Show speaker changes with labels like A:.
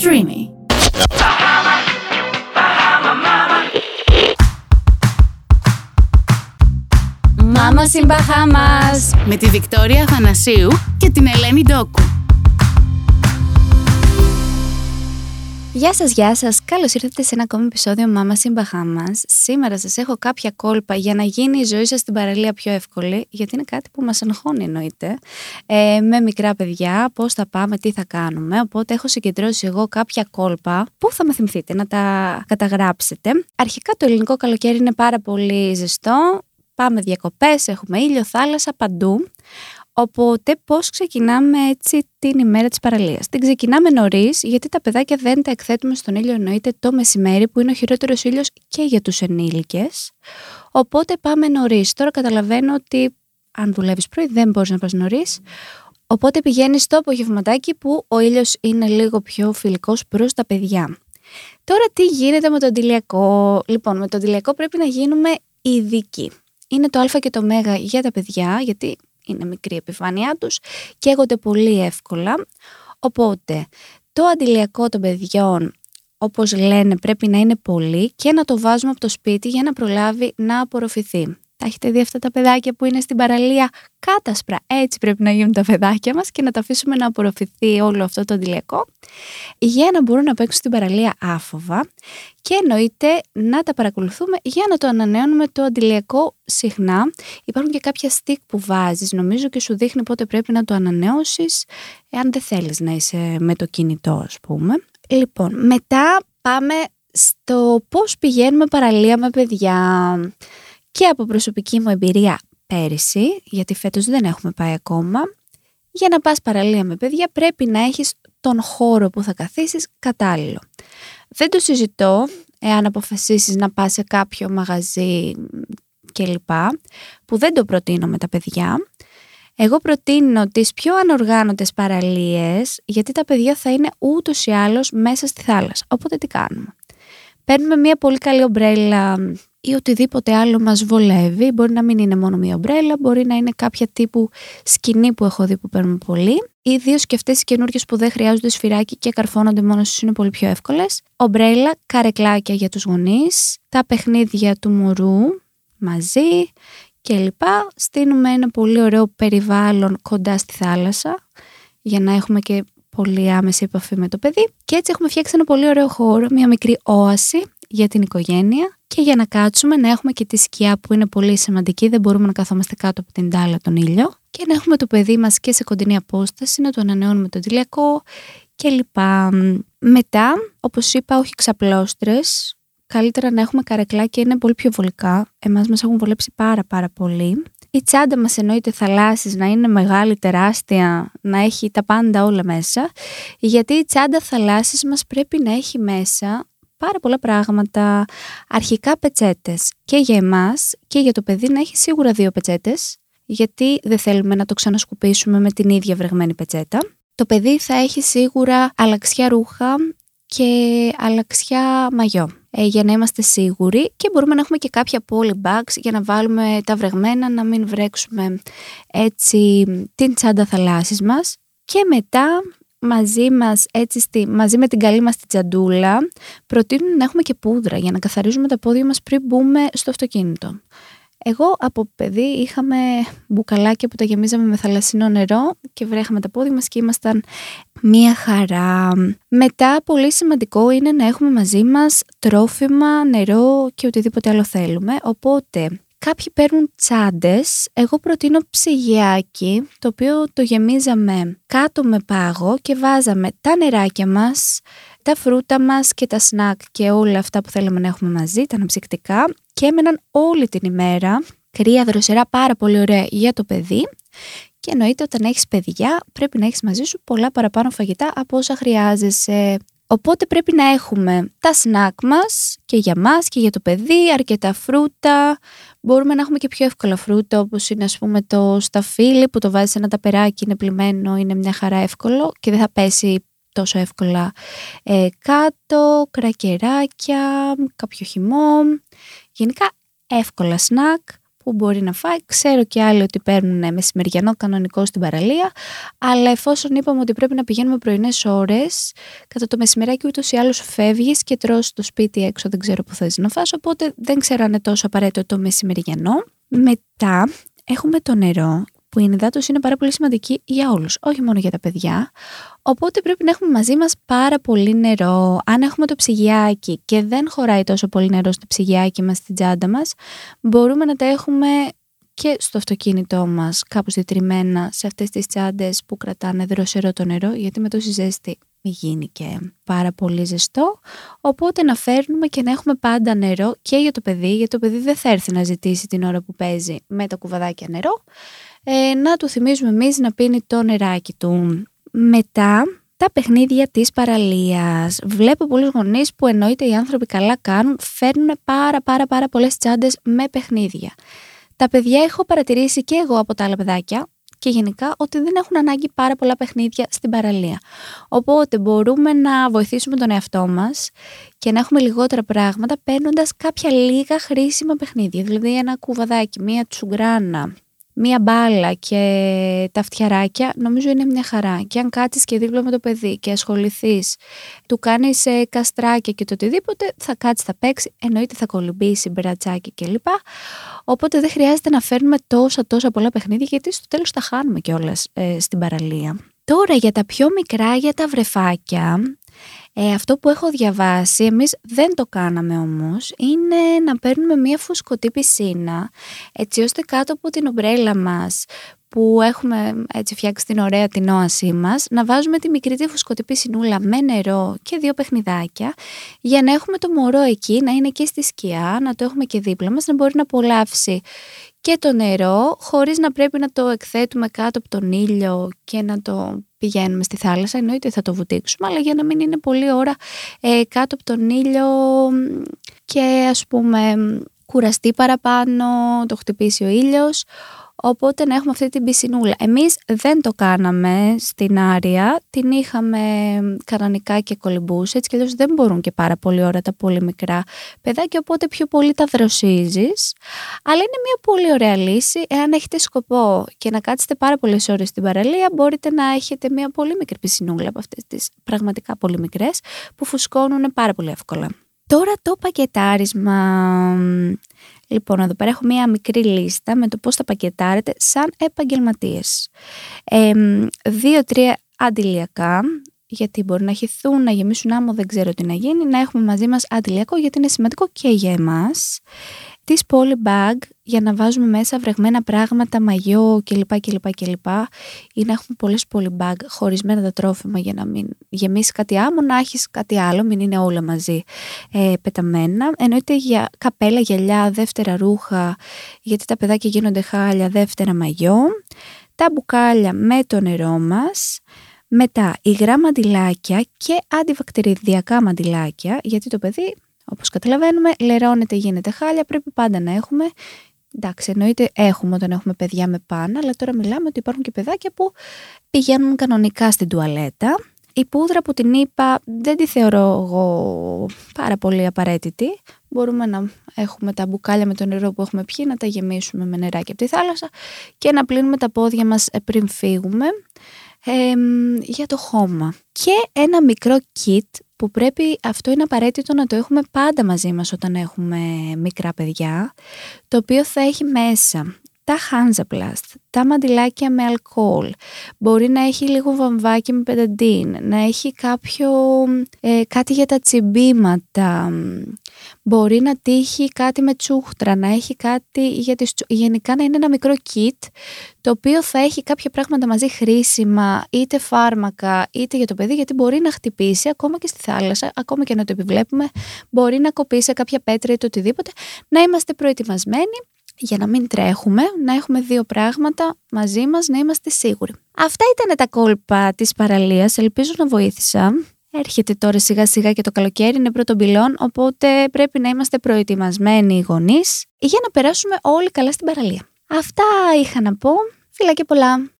A: Streamy. Μάμα Μπαχάμας με τη Βικτόρια Θανασίου και την Ελένη Ντόκου. Γεια σας, γεια σας. Καλώς ήρθατε σε ένα ακόμη επεισόδιο Mama in Bahamas. Σήμερα σας έχω κάποια κόλπα για να γίνει η ζωή σας στην παραλία πιο εύκολη, γιατί είναι κάτι που μας αγχώνει εννοείται, ε, με μικρά παιδιά, πώς θα πάμε, τι θα κάνουμε. Οπότε έχω συγκεντρώσει εγώ κάποια κόλπα που θα με θυμηθείτε να τα καταγράψετε. Αρχικά το ελληνικό καλοκαίρι είναι πάρα πολύ ζεστό, πάμε διακοπές, έχουμε ήλιο, θάλασσα, παντού. Οπότε πώς ξεκινάμε έτσι την ημέρα της παραλίας. Την ξεκινάμε νωρίς, γιατί τα παιδάκια δεν τα εκθέτουμε στον ήλιο εννοείται το μεσημέρι που είναι ο χειρότερος ήλιος και για τους ενήλικες. Οπότε πάμε νωρίς. Τώρα καταλαβαίνω ότι αν δουλεύεις πρωί δεν μπορείς να πας νωρίς. Οπότε πηγαίνεις στο απογευματάκι που ο ήλιος είναι λίγο πιο φιλικός προς τα παιδιά. Τώρα τι γίνεται με το αντιλιακό; Λοιπόν, με το αντιλιακό πρέπει να γίνουμε ειδικοί. Είναι το α και το ω για τα παιδιά, γιατί είναι μικρή επιφάνειά τους, καίγονται πολύ εύκολα. Οπότε, το αντιλιακό των παιδιών, όπως λένε, πρέπει να είναι πολύ και να το βάζουμε από το σπίτι για να προλάβει να απορροφηθεί. Τα έχετε δει αυτά τα παιδάκια που είναι στην παραλία; Κάτασπρα. Έτσι πρέπει να γίνουν τα παιδάκια μας και να τα αφήσουμε να απορροφηθεί όλο αυτό το αντιλιακό για να μπορούν να παίξουν στην παραλία άφοβα και εννοείται να τα παρακολουθούμε για να το ανανεώνουμε το αντιλιακό συχνά. Υπάρχουν και κάποια stick που βάζεις νομίζω και σου δείχνει πότε πρέπει να το ανανεώσεις εάν δεν θέλεις να είσαι με το κινητό ας πούμε. Λοιπόν, μετά πάμε στο πώς πηγαίνουμε παραλία με παιδιά και από προσωπική μου εμπειρία πέρυσι, γιατί φέτος δεν έχουμε πάει ακόμα, για να πας παραλία με παιδιά πρέπει να έχεις τον χώρο που θα καθίσεις κατάλληλο. Δεν το συζητώ εάν αποφασίσεις να πας σε κάποιο μαγαζί κλπ. που δεν το προτείνω με τα παιδιά. Εγώ προτείνω τις πιο ανοργάνωτες παραλίες γιατί τα παιδιά θα είναι ούτως ή άλλως μέσα στη θάλασσα. Οπότε τι κάνουμε. Παίρνουμε μια πολύ καλή ομπρέλα ή οτιδήποτε άλλο μας βολεύει. Μπορεί να μην είναι μόνο μια ομπρέλα, μπορεί να είναι κάποια τύπου σκηνή που έχω δει που παίρνουμε πολύ. Ιδίω και αυτέ οι καινούργιες που δεν χρειάζονται σφυράκι και καρφώνονται μόνος σου είναι πολύ πιο εύκολες. Ομπρέλα, καρεκλάκια για τους γονείς, τα παιχνίδια του μωρού μαζί κλπ. Στείνουμε ένα πολύ ωραίο περιβάλλον κοντά στη θάλασσα για να έχουμε και πολύ άμεση επαφή με το παιδί. Και έτσι έχουμε φτιάξει ένα πολύ ωραίο χώρο, μια μικρή όαση για την οικογένεια και για να κάτσουμε να έχουμε και τη σκιά που είναι πολύ σημαντική, δεν μπορούμε να καθόμαστε κάτω από την τάλα τον ήλιο και να έχουμε το παιδί μας και σε κοντινή απόσταση, να το ανανεώνουμε το τηλιακό κλπ. Μετά, όπως είπα, όχι ξαπλώστρες, καλύτερα να έχουμε καρεκλάκια, είναι πολύ πιο βολικά. Εμάς μας έχουν βολέψει πάρα πάρα πολύ. Η τσάντα μας εννοείται θαλάσσης να είναι μεγάλη, τεράστια, να έχει τα πάντα όλα μέσα, γιατί η τσάντα θαλάσσης μας πρέπει να έχει μέσα πάρα πολλά πράγματα. Αρχικά πετσέτες και για εμάς και για το παιδί να έχει σίγουρα δύο πετσέτες, γιατί δεν θέλουμε να το ξανασκουπίσουμε με την ίδια βρεγμένη πετσέτα. Το παιδί θα έχει σίγουρα αλλαξιά ρούχα και αλλαξιά μαγιό ε, για να είμαστε σίγουροι και μπορούμε να έχουμε και κάποια polybags για να βάλουμε τα βρεγμένα να μην βρέξουμε έτσι την τσάντα θαλάσσης μας και μετά μαζί μας, έτσι στη, μαζί με την καλή μας την τσαντούλα, προτείνουν να έχουμε και πούδρα για να καθαρίζουμε τα πόδια μας πριν μπούμε στο αυτοκίνητο. Εγώ από παιδί είχαμε μπουκαλάκια που τα γεμίζαμε με θαλασσινό νερό και βρέχαμε τα πόδια μας και ήμασταν μία χαρά. Μετά πολύ σημαντικό είναι να έχουμε μαζί μας τρόφιμα, νερό και οτιδήποτε άλλο θέλουμε. Οπότε Κάποιοι παίρνουν τσάντες. Εγώ προτείνω ψυγιάκι, το οποίο το γεμίζαμε κάτω με πάγο και βάζαμε τα νεράκια μας, τα φρούτα μας και τα σνακ και όλα αυτά που θέλαμε να έχουμε μαζί, τα αναψυκτικά και έμεναν όλη την ημέρα. Κρύα δροσερά πάρα πολύ ωραία για το παιδί. Και εννοείται όταν έχεις παιδιά πρέπει να έχεις μαζί σου πολλά παραπάνω φαγητά από όσα χρειάζεσαι. Οπότε πρέπει να έχουμε τα σνακ μας και για μας και για το παιδί, αρκετά φρούτα. Μπορούμε να έχουμε και πιο εύκολα φρούτα όπως είναι ας πούμε το σταφύλι που το βάζεις σε ένα ταπεράκι, είναι πλημμένο, είναι μια χαρά εύκολο και δεν θα πέσει τόσο εύκολα ε, κάτω, κρακεράκια, κάποιο χυμό. Γενικά εύκολα σνακ που μπορεί να φάει. Ξέρω και άλλοι ότι παίρνουν μεσημεριανό κανονικό στην παραλία, αλλά εφόσον είπαμε ότι πρέπει να πηγαίνουμε πρωινές ώρες, κατά το μεσημεράκι ούτως ή άλλως φεύγεις και τρώ στο σπίτι έξω, δεν ξέρω που θες να φας, οπότε δεν ξέρω αν είναι τόσο απαραίτητο το μεσημεριανό. Μετά έχουμε το νερό που η υδάτωση είναι πάρα πολύ σημαντική για όλους, όχι μόνο για τα παιδιά. Οπότε πρέπει να έχουμε μαζί μας πάρα πολύ νερό. Αν έχουμε το ψυγιάκι και δεν χωράει τόσο πολύ νερό στο ψυγιάκι μας, στην τσάντα μας, μπορούμε να τα έχουμε και στο αυτοκίνητό μας κάπως διτριμμένα σε αυτές τις τσάντες που κρατάνε δροσερό το νερό, γιατί με τόση ζέστη μην γίνει και πάρα πολύ ζεστό. Οπότε να φέρνουμε και να έχουμε πάντα νερό και για το παιδί, γιατί το παιδί δεν θα έρθει να ζητήσει την ώρα που παίζει με τα κουβαδάκια νερό ε, να του θυμίζουμε εμείς να πίνει το νεράκι του. Μετά τα παιχνίδια της παραλίας. Βλέπω πολλούς γονείς που εννοείται οι άνθρωποι καλά κάνουν, φέρνουν πάρα πάρα πάρα πολλές τσάντες με παιχνίδια. Τα παιδιά έχω παρατηρήσει και εγώ από τα άλλα παιδάκια και γενικά ότι δεν έχουν ανάγκη πάρα πολλά παιχνίδια στην παραλία. Οπότε μπορούμε να βοηθήσουμε τον εαυτό μας και να έχουμε λιγότερα πράγματα παίρνοντας κάποια λίγα χρήσιμα παιχνίδια. Δηλαδή ένα κουβαδάκι, μία τσουγκράνα, μία μπάλα και τα φτιαράκια, νομίζω είναι μια χαρά. Και αν κάτσεις και δίπλα με το παιδί και ασχοληθείς, του κάνεις ε, καστράκια και το οτιδήποτε, θα κάτσεις, θα παίξεις, εννοείται θα κολυμπήσεις, μπρατσάκι κλπ. Οπότε δεν χρειάζεται να φέρνουμε τόσα τόσα πολλά παιχνίδια, γιατί στο τέλος τα χάνουμε κιόλας ε, στην παραλία. Τώρα για τα πιο μικρά, για τα βρεφάκια, ε, αυτό που έχω διαβάσει, εμείς δεν το κάναμε όμως, είναι να παίρνουμε μία φουσκωτή πισίνα, έτσι ώστε κάτω από την ομπρέλα μας που έχουμε έτσι φτιάξει την ωραία την όασή μας, να βάζουμε τη μικρή τη φουσκωτή πισινούλα με νερό και δύο παιχνιδάκια, για να έχουμε το μωρό εκεί, να είναι και στη σκιά, να το έχουμε και δίπλα μας, να μπορεί να απολαύσει και το νερό, χωρίς να πρέπει να το εκθέτουμε κάτω από τον ήλιο και να το πηγαίνουμε στη θάλασσα, εννοείται θα το βουτήξουμε, αλλά για να μην είναι πολλή ώρα ε, κάτω από τον ήλιο και ας πούμε κουραστεί παραπάνω, το χτυπήσει ο ήλιος. Οπότε να έχουμε αυτή την πισινούλα. Εμείς δεν το κάναμε στην Άρια, την είχαμε κανονικά και κολυμπούσε, έτσι κι αλλιώς δεν μπορούν και πάρα πολύ ώρα τα πολύ μικρά παιδάκια, οπότε πιο πολύ τα δροσίζεις. Αλλά είναι μια πολύ ωραία λύση, εάν έχετε σκοπό και να κάτσετε πάρα πολλές ώρες στην παραλία, μπορείτε να έχετε μια πολύ μικρή πισινούλα από αυτές τις πραγματικά πολύ μικρές, που φουσκώνουν πάρα πολύ εύκολα. Τώρα το πακετάρισμα. Λοιπόν, εδώ πέρα έχω μία μικρή λίστα με το πώς θα πακετάρετε σαν επαγγελματίες. Ε, Δύο-τρία αντιλιακά, γιατί μπορεί να χυθούν, να γεμίσουν άμμο, δεν ξέρω τι να γίνει, να έχουμε μαζί μας αντιλιακό γιατί είναι σημαντικό και για εμάς της polybag για να βάζουμε μέσα βρεγμένα πράγματα, μαγιό κλπ. κλπ, κλπ. Ή να έχουμε πολλές polybag χωρισμένα τα τρόφιμα για να μην γεμίσεις κάτι άμμο, να έχεις κάτι άλλο, μην είναι όλα μαζί ε, πεταμένα. Εννοείται για καπέλα, γυαλιά, δεύτερα ρούχα, γιατί τα παιδάκια γίνονται χάλια, δεύτερα μαγιό. Τα μπουκάλια με το νερό μας. Μετά υγρά μαντιλάκια και αντιβακτηριδιακά μαντιλάκια, γιατί το παιδί Όπως καταλαβαίνουμε, λερώνεται, γίνεται χάλια, πρέπει πάντα να έχουμε. Εντάξει, εννοείται έχουμε όταν έχουμε παιδιά με πάνω, αλλά τώρα μιλάμε ότι υπάρχουν και παιδάκια που πηγαίνουν κανονικά στην τουαλέτα. Η πούδρα που την είπα δεν τη θεωρώ εγώ πάρα πολύ απαραίτητη. Μπορούμε να έχουμε τα μπουκάλια με το νερό που έχουμε πιει, να τα γεμίσουμε με νεράκι από τη θάλασσα και να πλύνουμε τα πόδια μας πριν φύγουμε για το χώμα. Και ένα μικρό kit που πρέπει, αυτό είναι απαραίτητο να το έχουμε πάντα μαζί μας όταν έχουμε μικρά παιδιά, το οποίο θα έχει μέσα τα Hansaplast, τα μαντιλάκια με αλκοόλ, μπορεί να έχει λίγο βαμβάκι με πενταντίν, να έχει κάποιο, ε, κάτι για τα τσιμπήματα, μπορεί να τύχει κάτι με τσούχτρα, να έχει κάτι για τις, γενικά να είναι ένα μικρό kit το οποίο θα έχει κάποια πράγματα μαζί χρήσιμα, είτε φάρμακα είτε για το παιδί, γιατί μπορεί να χτυπήσει ακόμα και στη θάλασσα, ακόμα και να το επιβλέπουμε, μπορεί να κοπήσει κάποια πέτρα ή το οτιδήποτε, να είμαστε προετοιμασμένοι για να μην τρέχουμε, να έχουμε δύο πράγματα μαζί μας, να είμαστε σίγουροι. Αυτά ήταν τα κόλπα της παραλίας, ελπίζω να βοήθησα. Έρχεται τώρα σιγά σιγά και το καλοκαίρι, είναι πρώτο πυλών, οπότε πρέπει να είμαστε προετοιμασμένοι οι γονείς για να περάσουμε όλοι καλά στην παραλία. Αυτά είχα να πω. Φιλά και πολλά!